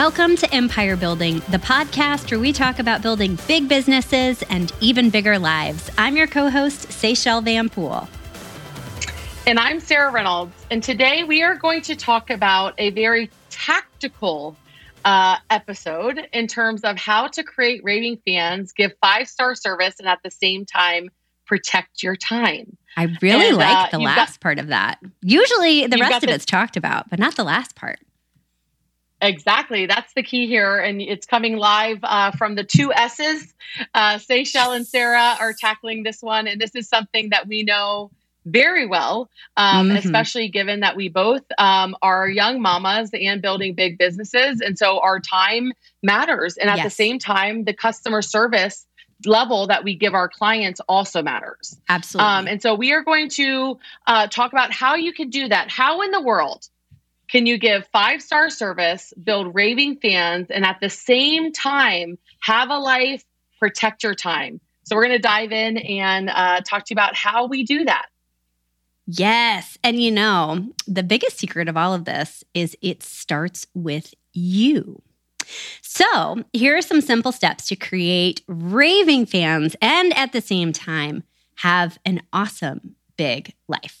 Welcome to Empire Building, the podcast where we talk about building big businesses and even bigger lives. I'm your co host, Seychelle Van Pool. And I'm Sarah Reynolds. And today we are going to talk about a very tactical uh, episode in terms of how to create raving fans, give five star service, and at the same time, protect your time. I really and, like uh, the last got, part of that. Usually the rest of it's talked about, but not the last part. Exactly. That's the key here. And it's coming live uh, from the two S's. Uh, Seychelle and Sarah are tackling this one. And this is something that we know very well, um, mm-hmm. especially given that we both um, are young mamas and building big businesses. And so our time matters. And at yes. the same time, the customer service level that we give our clients also matters. Absolutely. Um, and so we are going to uh, talk about how you can do that. How in the world can you give five star service, build raving fans, and at the same time have a life, protect your time? So, we're going to dive in and uh, talk to you about how we do that. Yes. And you know, the biggest secret of all of this is it starts with you. So, here are some simple steps to create raving fans and at the same time have an awesome big life.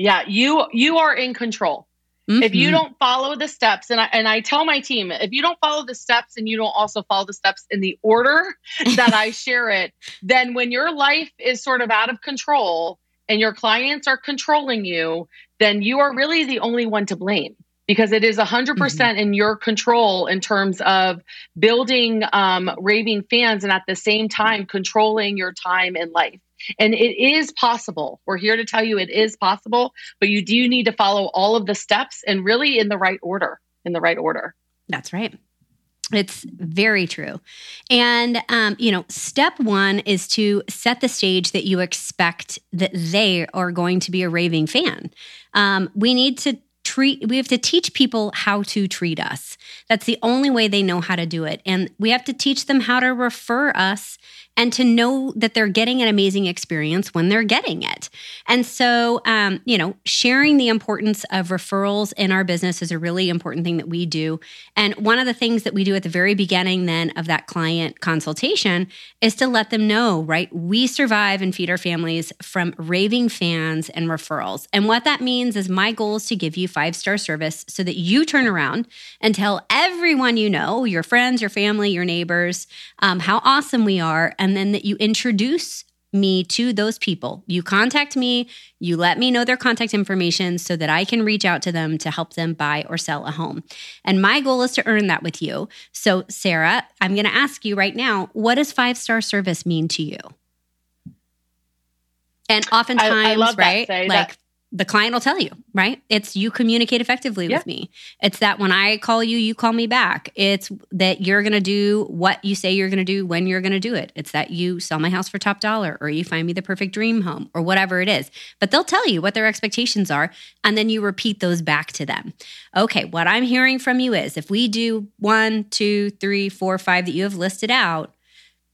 Yeah, you you are in control. Mm-hmm. If you mm-hmm. don't follow the steps, and I and I tell my team, if you don't follow the steps and you don't also follow the steps in the order that I share it, then when your life is sort of out of control and your clients are controlling you, then you are really the only one to blame because it is 100% mm hmm in your control in terms of building um, raving fans and at the same time controlling your time in life. And it is possible. We're here to tell you it is possible, but you do need to follow all of the steps and really in the right order. In the right order. That's right. It's very true. And, um, you know, step one is to set the stage that you expect that they are going to be a raving fan. Um, we need to treat we have to teach people how to treat us that's the only way they know how to do it and we have to teach them how to refer us and to know that they're getting an amazing experience when they're getting it. And so, um, you know, sharing the importance of referrals in our business is a really important thing that we do. And one of the things that we do at the very beginning then of that client consultation is to let them know, right? We survive and feed our families from raving fans and referrals. And what that means is my goal is to give you five star service so that you turn around and tell everyone you know, your friends, your family, your neighbors, um, how awesome we are and then that you introduce me to those people. You contact me, you let me know their contact information so that I can reach out to them to help them buy or sell a home. And my goal is to earn that with you. So, Sarah, I'm going to ask you right now what does five star service mean to you? And oftentimes, I, I right? That, like the client will tell you, right? It's you communicate effectively with me. It's that when I call you, you call me back. It's that you're going to do what you say you're going to do when you're going to do it. It's that you sell my house for top dollar or you find me the perfect dream home or whatever it is. But they'll tell you what their expectations are and then you repeat those back to them. Okay, what I'm hearing from you is if we do one, two, three, four, five that you have listed out,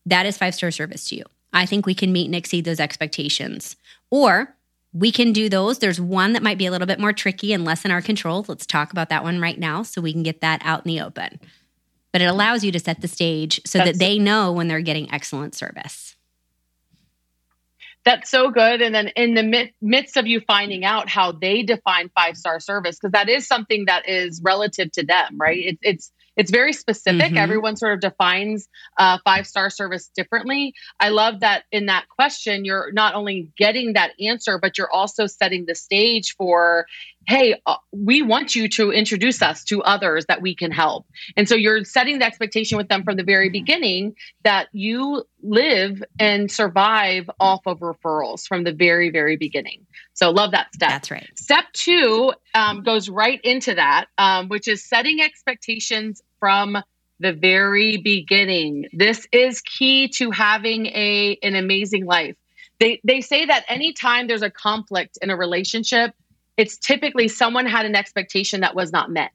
that is five star service to you. I think we can meet and exceed those expectations. Or we can do those. There's one that might be a little bit more tricky and less in our control. Let's talk about that one right now so we can get that out in the open. But it allows you to set the stage so That's that they know when they're getting excellent service. That's so good. And then in the midst of you finding out how they define five star service, because that is something that is relative to them, right? It, it's it's very specific. Mm-hmm. Everyone sort of defines uh, five star service differently. I love that in that question, you're not only getting that answer, but you're also setting the stage for, hey, uh, we want you to introduce us to others that we can help. And so you're setting the expectation with them from the very beginning that you live and survive off of referrals from the very, very beginning. So love that step. That's right. Step two um, goes right into that, um, which is setting expectations from the very beginning. This is key to having a an amazing life. They they say that anytime there's a conflict in a relationship, it's typically someone had an expectation that was not met.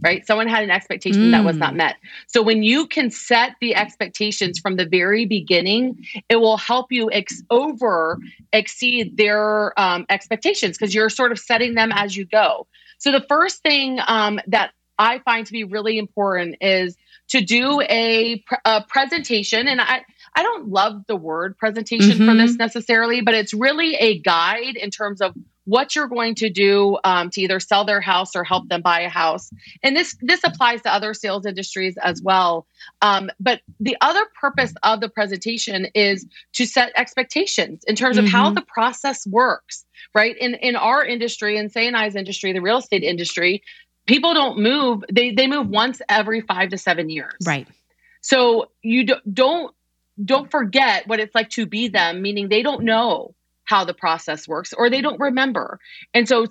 Right? Someone had an expectation mm. that was not mm. met. So when you can set the expectations from the very beginning, it will help you ex- over exceed their um, expectations because you're sort of setting them as you go. So the first thing um, that I find to be really important is to do a, a presentation. And I, I don't love the word presentation mm-hmm. for this necessarily, but it's really a guide in terms of what you're going to do um, to either sell their house or help them buy a house. And this this applies to other sales industries as well. Um, but the other purpose of the presentation is to set expectations in terms of mm-hmm. how the process works. Right in in our industry, in Say and I's industry, the real estate industry, people don't move. They they move once every five to seven years. Right. So you do, don't don't forget what it's like to be them, meaning they don't know how the process works or they don't remember. And so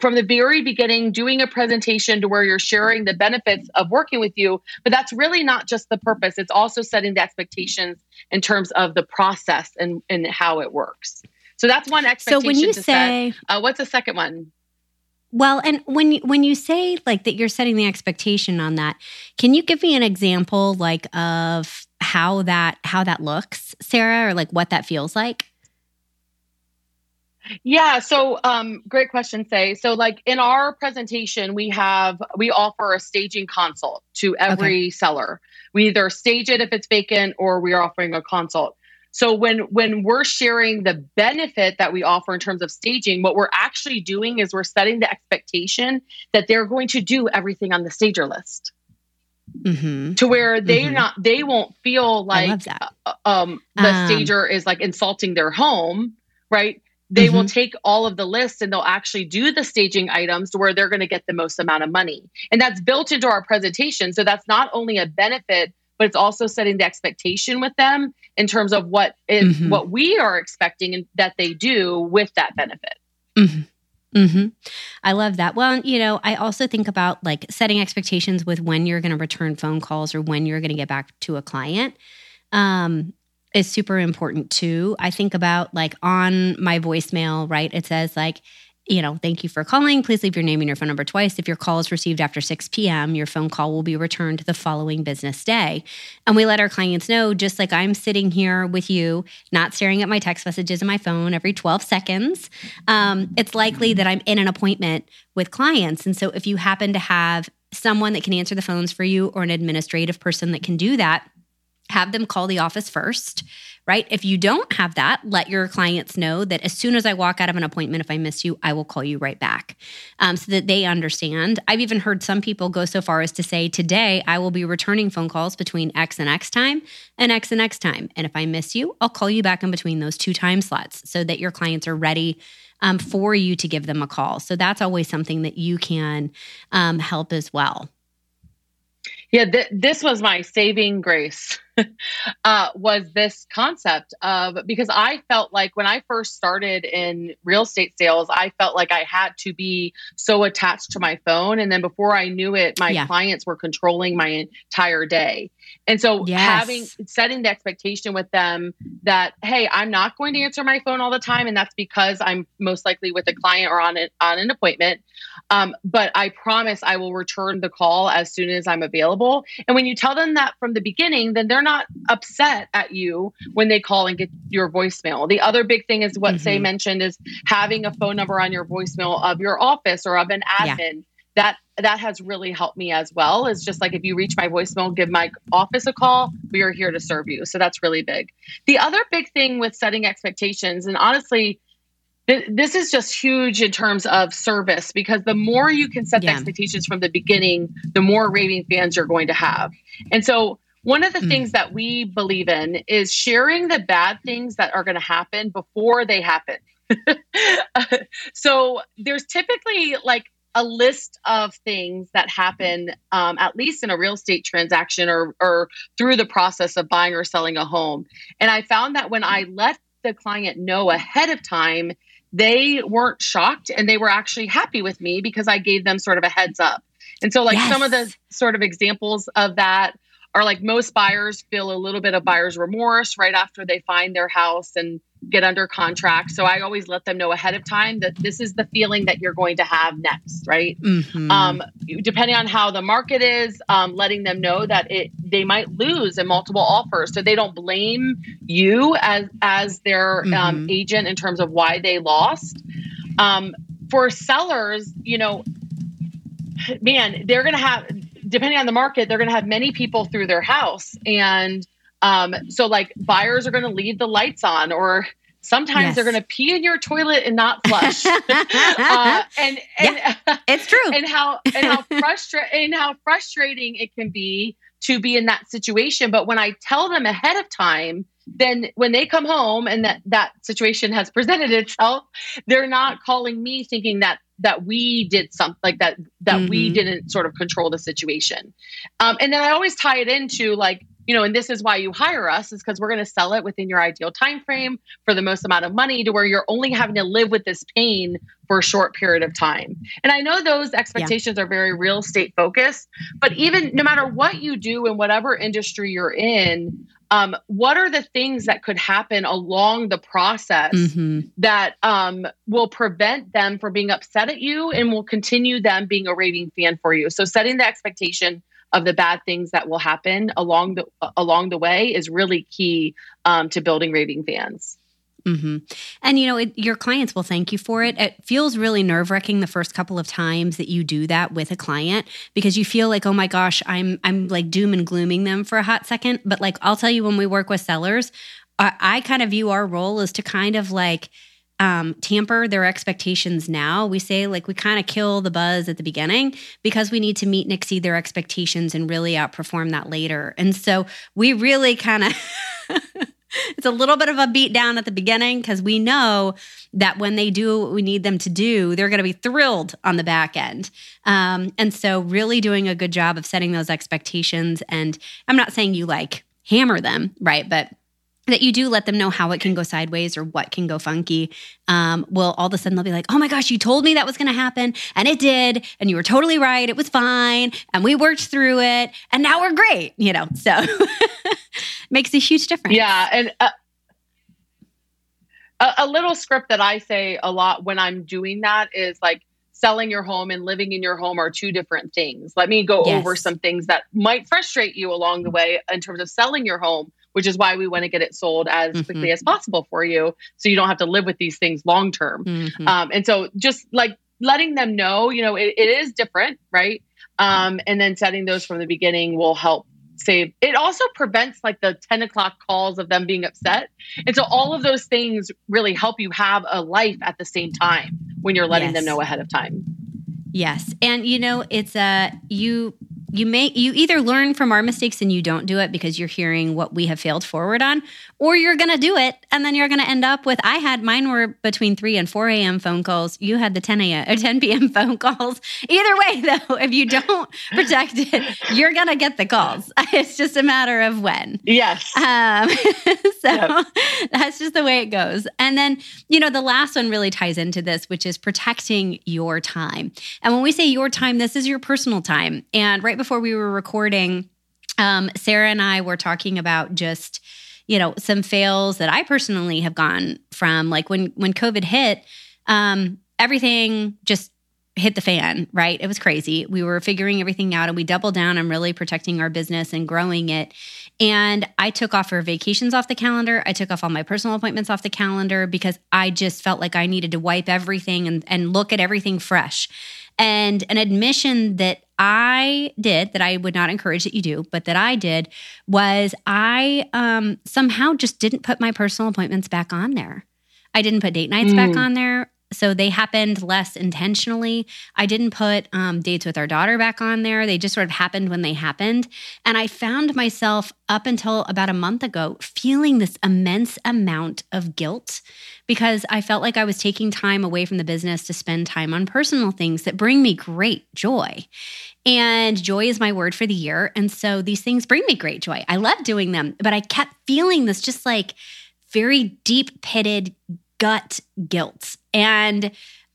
from the very beginning, doing a presentation to where you're sharing the benefits of working with you, but that's really not just the purpose. It's also setting the expectations in terms of the process and, and how it works. So that's one expectation. So when you say, uh, what's the second one? Well, and when you, when you say like that, you're setting the expectation on that. Can you give me an example, like of how that how that looks, Sarah, or like what that feels like? Yeah, so um, great question, Say. So, like in our presentation, we have we offer a staging consult to every okay. seller. We either stage it if it's vacant, or we are offering a consult. So when when we're sharing the benefit that we offer in terms of staging, what we're actually doing is we're setting the expectation that they're going to do everything on the stager list. Mm-hmm. To where they mm-hmm. not they won't feel like uh, um, the um, stager is like insulting their home, right? they mm-hmm. will take all of the lists and they'll actually do the staging items to where they're going to get the most amount of money. And that's built into our presentation. So that's not only a benefit, but it's also setting the expectation with them in terms of what is, mm-hmm. what we are expecting and that they do with that benefit. Mm-hmm. Mm-hmm. I love that. Well, you know, I also think about like setting expectations with when you're going to return phone calls or when you're going to get back to a client. Um, is super important too. I think about like on my voicemail, right? It says like, you know, thank you for calling. Please leave your name and your phone number twice. If your call is received after 6 p.m., your phone call will be returned the following business day. And we let our clients know, just like I'm sitting here with you, not staring at my text messages and my phone every 12 seconds, um, it's likely that I'm in an appointment with clients. And so if you happen to have someone that can answer the phones for you or an administrative person that can do that, have them call the office first, right? If you don't have that, let your clients know that as soon as I walk out of an appointment, if I miss you, I will call you right back um, so that they understand. I've even heard some people go so far as to say, today I will be returning phone calls between X and X time and X and X time. And if I miss you, I'll call you back in between those two time slots so that your clients are ready. Um, for you to give them a call. So that's always something that you can um, help as well. Yeah, th- this was my saving grace. uh, was this concept of because I felt like when I first started in real estate sales, I felt like I had to be so attached to my phone, and then before I knew it, my yeah. clients were controlling my entire day. And so yes. having setting the expectation with them that hey, I'm not going to answer my phone all the time, and that's because I'm most likely with a client or on it on an appointment. Um, but I promise I will return the call as soon as I'm available. And when you tell them that from the beginning, then they're not upset at you when they call and get your voicemail. The other big thing is what mm-hmm. Say mentioned is having a phone number on your voicemail of your office or of an admin. Yeah. That that has really helped me as well. Is just like if you reach my voicemail, give my office a call. We are here to serve you. So that's really big. The other big thing with setting expectations, and honestly, this is just huge in terms of service because the more you can set yeah. the expectations from the beginning, the more raving fans you're going to have. And so, one of the mm. things that we believe in is sharing the bad things that are going to happen before they happen. so, there's typically like a list of things that happen, um, at least in a real estate transaction or, or through the process of buying or selling a home. And I found that when I let the client know ahead of time, they weren't shocked and they were actually happy with me because I gave them sort of a heads up. And so, like, yes. some of the sort of examples of that are like most buyers feel a little bit of buyer's remorse right after they find their house and get under contract. So I always let them know ahead of time that this is the feeling that you're going to have next, right? Mm-hmm. Um, depending on how the market is, um, letting them know that it they might lose in multiple offers, so they don't blame you as as their um, mm-hmm. um, agent in terms of why they lost. Um, for sellers, you know, man, they're going to have, depending on the market, they're going to have many people through their house. And um, so, like, buyers are going to leave the lights on, or sometimes yes. they're going to pee in your toilet and not flush. uh, and and yeah, it's true. And how and how frustrating and how frustrating it can be to be in that situation. But when I tell them ahead of time, then when they come home and that that situation has presented itself, they're not calling me thinking that that we did something like that that mm-hmm. we didn't sort of control the situation. Um, and then I always tie it into like you know and this is why you hire us is because we're going to sell it within your ideal time frame for the most amount of money to where you're only having to live with this pain for a short period of time and i know those expectations yeah. are very real estate focused but even no matter what you do in whatever industry you're in um, what are the things that could happen along the process mm-hmm. that um, will prevent them from being upset at you and will continue them being a raving fan for you so setting the expectation of the bad things that will happen along the along the way is really key um, to building raving fans. Mm-hmm. And you know, it, your clients will thank you for it. It feels really nerve wracking the first couple of times that you do that with a client because you feel like, oh my gosh, I'm I'm like doom and glooming them for a hot second. But like, I'll tell you, when we work with sellers, I, I kind of view our role as to kind of like um, tamper their expectations now. We say, like, we kind of kill the buzz at the beginning because we need to meet and exceed their expectations and really outperform that later. And so we really kind of. it's a little bit of a beat down at the beginning because we know that when they do what we need them to do, they're going to be thrilled on the back end. Um, and so, really doing a good job of setting those expectations. And I'm not saying you like hammer them, right? But that you do let them know how it can go sideways or what can go funky, um, well, all of a sudden they'll be like, oh my gosh, you told me that was going to happen. And it did. And you were totally right. It was fine. And we worked through it. And now we're great, you know? So makes a huge difference. Yeah. And, uh, a, a little script that I say a lot when I'm doing that is like, selling your home and living in your home are two different things. Let me go yes. over some things that might frustrate you along the way in terms of selling your home which is why we want to get it sold as mm-hmm. quickly as possible for you so you don't have to live with these things long term mm-hmm. um, and so just like letting them know you know it, it is different right um, and then setting those from the beginning will help save. It also prevents like the 10 o'clock calls of them being upset. And so all of those things really help you have a life at the same time when you're letting yes. them know ahead of time. Yes. And you know it's a uh, you you may you either learn from our mistakes and you don't do it because you're hearing what we have failed forward on or you're going to do it and then you're going to end up with i had mine were between 3 and 4 a.m phone calls. You had the 10 a.m or 10 p.m phone calls. Either way though if you don't protect it you're going to get the calls. It's just a matter of when. Yes. Um, so yep. that's just the way it goes. And then you know the last one really ties into this which is protecting your time. And when we say your time this is your personal time. And right before we were recording, um, Sarah and I were talking about just, you know, some fails that I personally have gone from. Like when when COVID hit, um, everything just hit the fan, right? It was crazy. We were figuring everything out and we doubled down on really protecting our business and growing it. And I took off our vacations off the calendar. I took off all my personal appointments off the calendar because I just felt like I needed to wipe everything and, and look at everything fresh. And an admission that I did that I would not encourage that you do, but that I did was I um, somehow just didn't put my personal appointments back on there. I didn't put date nights mm. back on there. So they happened less intentionally. I didn't put um, dates with our daughter back on there. They just sort of happened when they happened. And I found myself up until about a month ago feeling this immense amount of guilt because I felt like I was taking time away from the business to spend time on personal things that bring me great joy. And joy is my word for the year. And so these things bring me great joy. I love doing them, but I kept feeling this just like very deep pitted gut guilt. And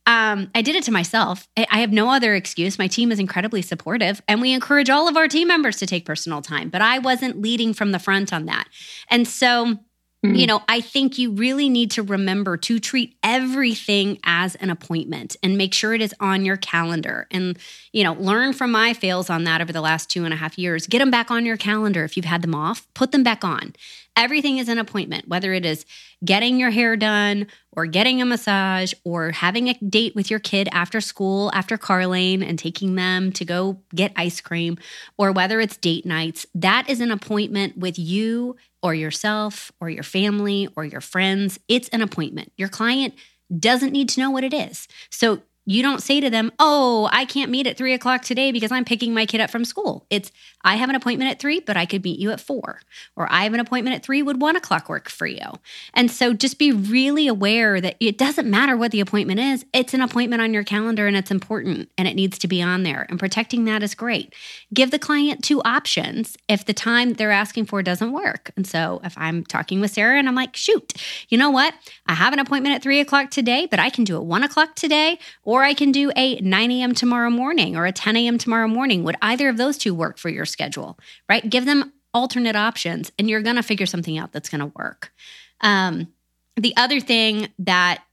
um, I did it to myself. I have no other excuse. My team is incredibly supportive, and we encourage all of our team members to take personal time, but I wasn't leading from the front on that. And so Mm-hmm. You know, I think you really need to remember to treat everything as an appointment and make sure it is on your calendar. And, you know, learn from my fails on that over the last two and a half years. Get them back on your calendar if you've had them off, put them back on. Everything is an appointment, whether it is getting your hair done or getting a massage or having a date with your kid after school, after carline, and taking them to go get ice cream, or whether it's date nights. That is an appointment with you or yourself or your family or your friends. It's an appointment. Your client doesn't need to know what it is. So you don't say to them, Oh, I can't meet at three o'clock today because I'm picking my kid up from school. It's, I have an appointment at three, but I could meet you at four. Or I have an appointment at three. Would one o'clock work for you? And so just be really aware that it doesn't matter what the appointment is, it's an appointment on your calendar and it's important and it needs to be on there. And protecting that is great. Give the client two options if the time they're asking for doesn't work. And so if I'm talking with Sarah and I'm like, shoot, you know what? I have an appointment at three o'clock today, but I can do it one o'clock today. Or or I can do a 9 a.m. tomorrow morning or a 10 a.m. tomorrow morning. Would either of those two work for your schedule? Right? Give them alternate options and you're going to figure something out that's going to work. Um, the other thing that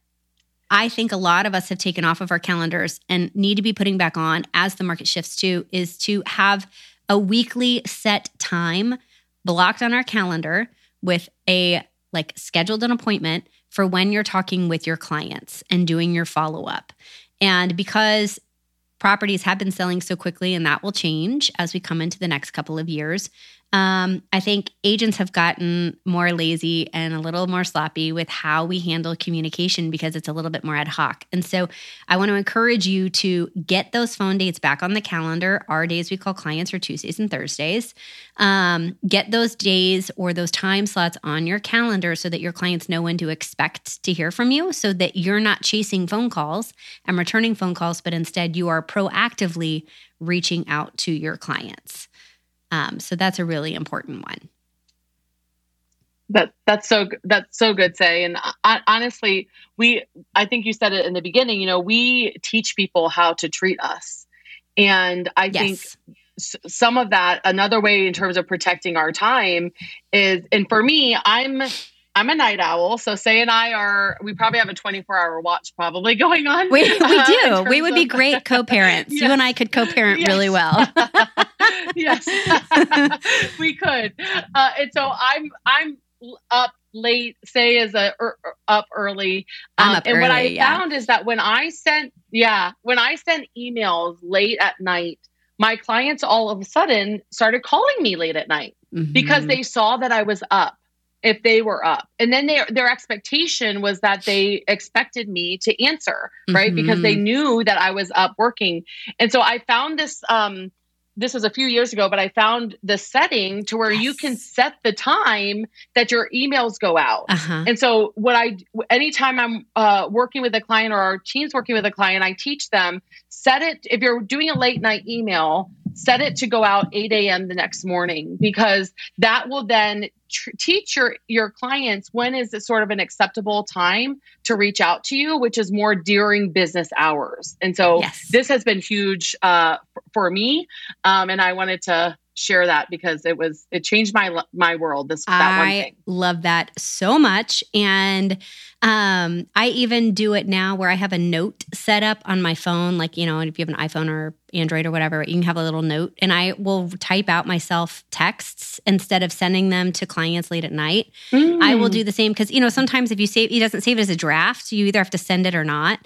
I think a lot of us have taken off of our calendars and need to be putting back on as the market shifts to is to have a weekly set time blocked on our calendar with a like scheduled an appointment for when you're talking with your clients and doing your follow up. And because properties have been selling so quickly, and that will change as we come into the next couple of years, um, I think agents have gotten more lazy and a little more sloppy with how we handle communication because it's a little bit more ad hoc. And so I want to encourage you to get those phone dates back on the calendar. Our days we call clients are Tuesdays and Thursdays. Um, get those days or those time slots on your calendar so that your clients know when to expect to hear from you so that you're not chasing phone calls and returning phone calls, but instead you are proactively reaching out to your clients. Um, so that's a really important one. That that's so that's so good, say. And I, honestly, we I think you said it in the beginning. You know, we teach people how to treat us, and I yes. think some of that another way in terms of protecting our time is and for me i'm I'm a night owl, so Say and I are. We probably have a 24 hour watch probably going on. We, we uh, do. we would of, be great co-parents. yes. You and I could co-parent yes. really well. yes, we could. Uh, and so I'm I'm up late. Say is a er, er up early. Um, up and early, what I yeah. found is that when I sent yeah when I sent emails late at night, my clients all of a sudden started calling me late at night mm-hmm. because they saw that I was up if they were up. And then their their expectation was that they expected me to answer, right? Mm-hmm. Because they knew that I was up working. And so I found this um this was a few years ago, but I found the setting to where yes. you can set the time that your emails go out. Uh-huh. And so, what I, anytime I'm uh, working with a client or our team's working with a client, I teach them set it. If you're doing a late night email, set it to go out 8 a.m. the next morning because that will then tr- teach your your clients when is it sort of an acceptable time to reach out to you, which is more during business hours. And so yes. this has been huge uh, for me, um, and I wanted to share that because it was it changed my my world this that one thing. love that so much and um I even do it now where I have a note set up on my phone like you know if you have an iPhone or Android or whatever you can have a little note and I will type out myself texts instead of sending them to clients late at night mm. I will mm. do the same cuz you know sometimes if you save he doesn't save it as a draft you either have to send it or not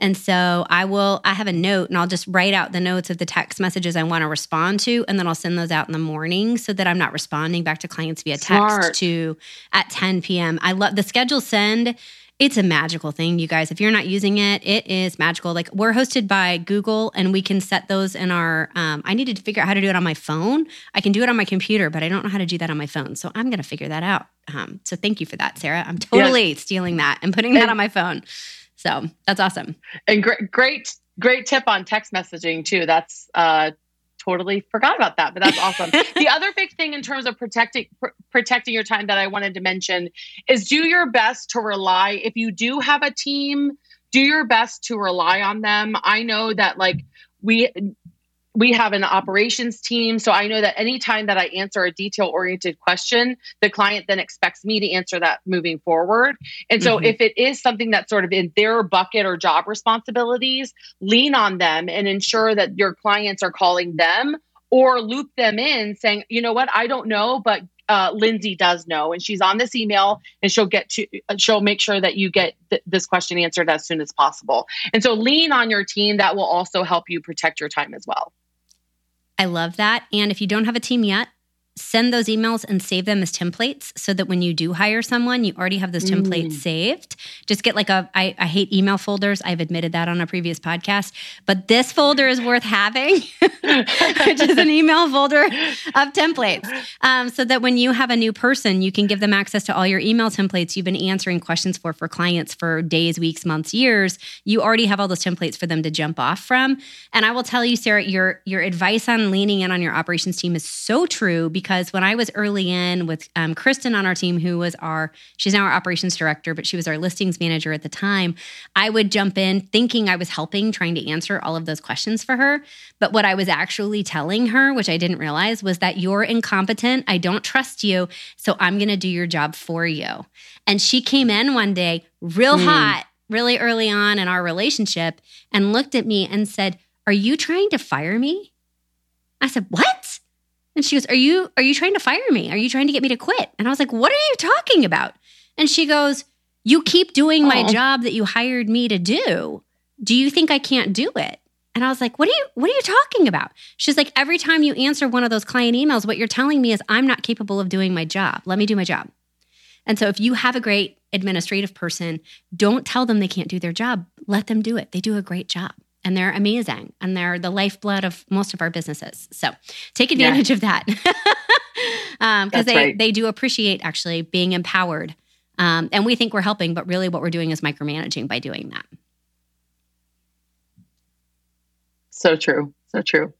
and so I will, I have a note and I'll just write out the notes of the text messages I want to respond to. And then I'll send those out in the morning so that I'm not responding back to clients via text Smart. to at 10 p.m. I love the schedule send. It's a magical thing, you guys. If you're not using it, it is magical. Like we're hosted by Google and we can set those in our, um, I needed to figure out how to do it on my phone. I can do it on my computer, but I don't know how to do that on my phone. So I'm going to figure that out. Um, so thank you for that, Sarah. I'm totally yes. stealing that and putting that on my phone. So that's awesome. And great, great, great tip on text messaging too. That's uh, totally forgot about that, but that's awesome. the other big thing in terms of protecting pr- protecting your time that I wanted to mention is do your best to rely. If you do have a team, do your best to rely on them. I know that like we we have an operations team. So I know that anytime that I answer a detail oriented question, the client then expects me to answer that moving forward. And so mm-hmm. if it is something that's sort of in their bucket or job responsibilities, lean on them and ensure that your clients are calling them or loop them in saying, you know what, I don't know, but uh, Lindsay does know, and she's on this email, and she'll get to she'll make sure that you get th- this question answered as soon as possible. And so, lean on your team. That will also help you protect your time as well. I love that. And if you don't have a team yet, send those emails and save them as templates so that when you do hire someone, you already have those templates mm. saved. Just get like a. I, I hate email folders. I've admitted that on a previous podcast, but this folder is worth having, which is an email folder of templates. Um, so that when you have a new person, you can give them access to all your email templates you've been answering questions for for clients for days, weeks, months, years. You already have all those templates for them to jump off from. And I will tell you, Sarah, your your advice on leaning in on your operations team is so true because when I was early in with um, Kristen on our team, who was our, she's now our operations director, but she was our listings manager at the time, I would jump in thinking I was helping, trying to answer all of those questions for her. But what I was actually telling her, which I didn't realize, was that you're incompetent. I don't trust you. So I'm going to do your job for you. And she came in one day real mm. hot, really early on in our relationship, and looked at me and said, Are you trying to fire me? I said, What? And she goes, "Are you are you trying to fire me? Are you trying to get me to quit?" And I was like, "What are you talking about?" And she goes, "You keep doing my oh. job that you hired me to do. Do you think I can't do it?" And I was like, "What are you what are you talking about?" She's like, "Every time you answer one of those client emails, what you're telling me is I'm not capable of doing my job. Let me do my job." And so if you have a great administrative person, don't tell them they can't do their job. Let them do it. They do a great job and they're amazing and they're the lifeblood of most of our businesses. So take advantage yeah. of that because um, they, right. they do appreciate actually being empowered. Um, and we think we're helping, but really what we're doing is micromanaging by doing that. So true. So true.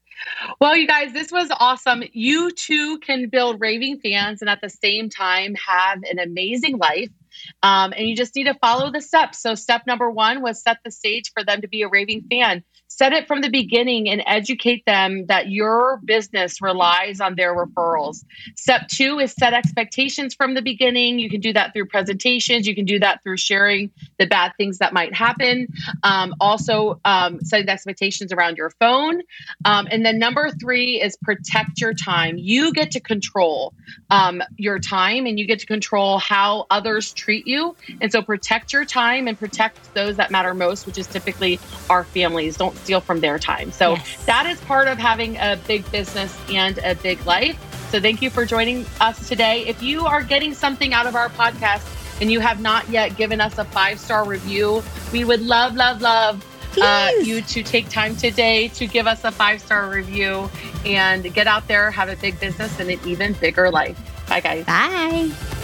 Well, you guys, this was awesome. You too can build raving fans and at the same time have an amazing life. Um, and you just need to follow the steps. So, step number one was set the stage for them to be a raving fan set it from the beginning and educate them that your business relies on their referrals. Step two is set expectations from the beginning. You can do that through presentations, you can do that through sharing the bad things that might happen. Um, also, um, setting expectations around your phone. Um, and then number three is protect your time. You get to control um, your time and you get to control how others treat you. And so protect your time and protect those that matter most, which is typically our families. Don't steal from their time. So yes. that is part of having a big business and a big life. So thank you for joining us today. If you are getting something out of our podcast and you have not yet given us a five star review, we would love, love, love uh, you to take time today to give us a five star review and get out there, have a big business and an even bigger life. Bye, guys. Bye.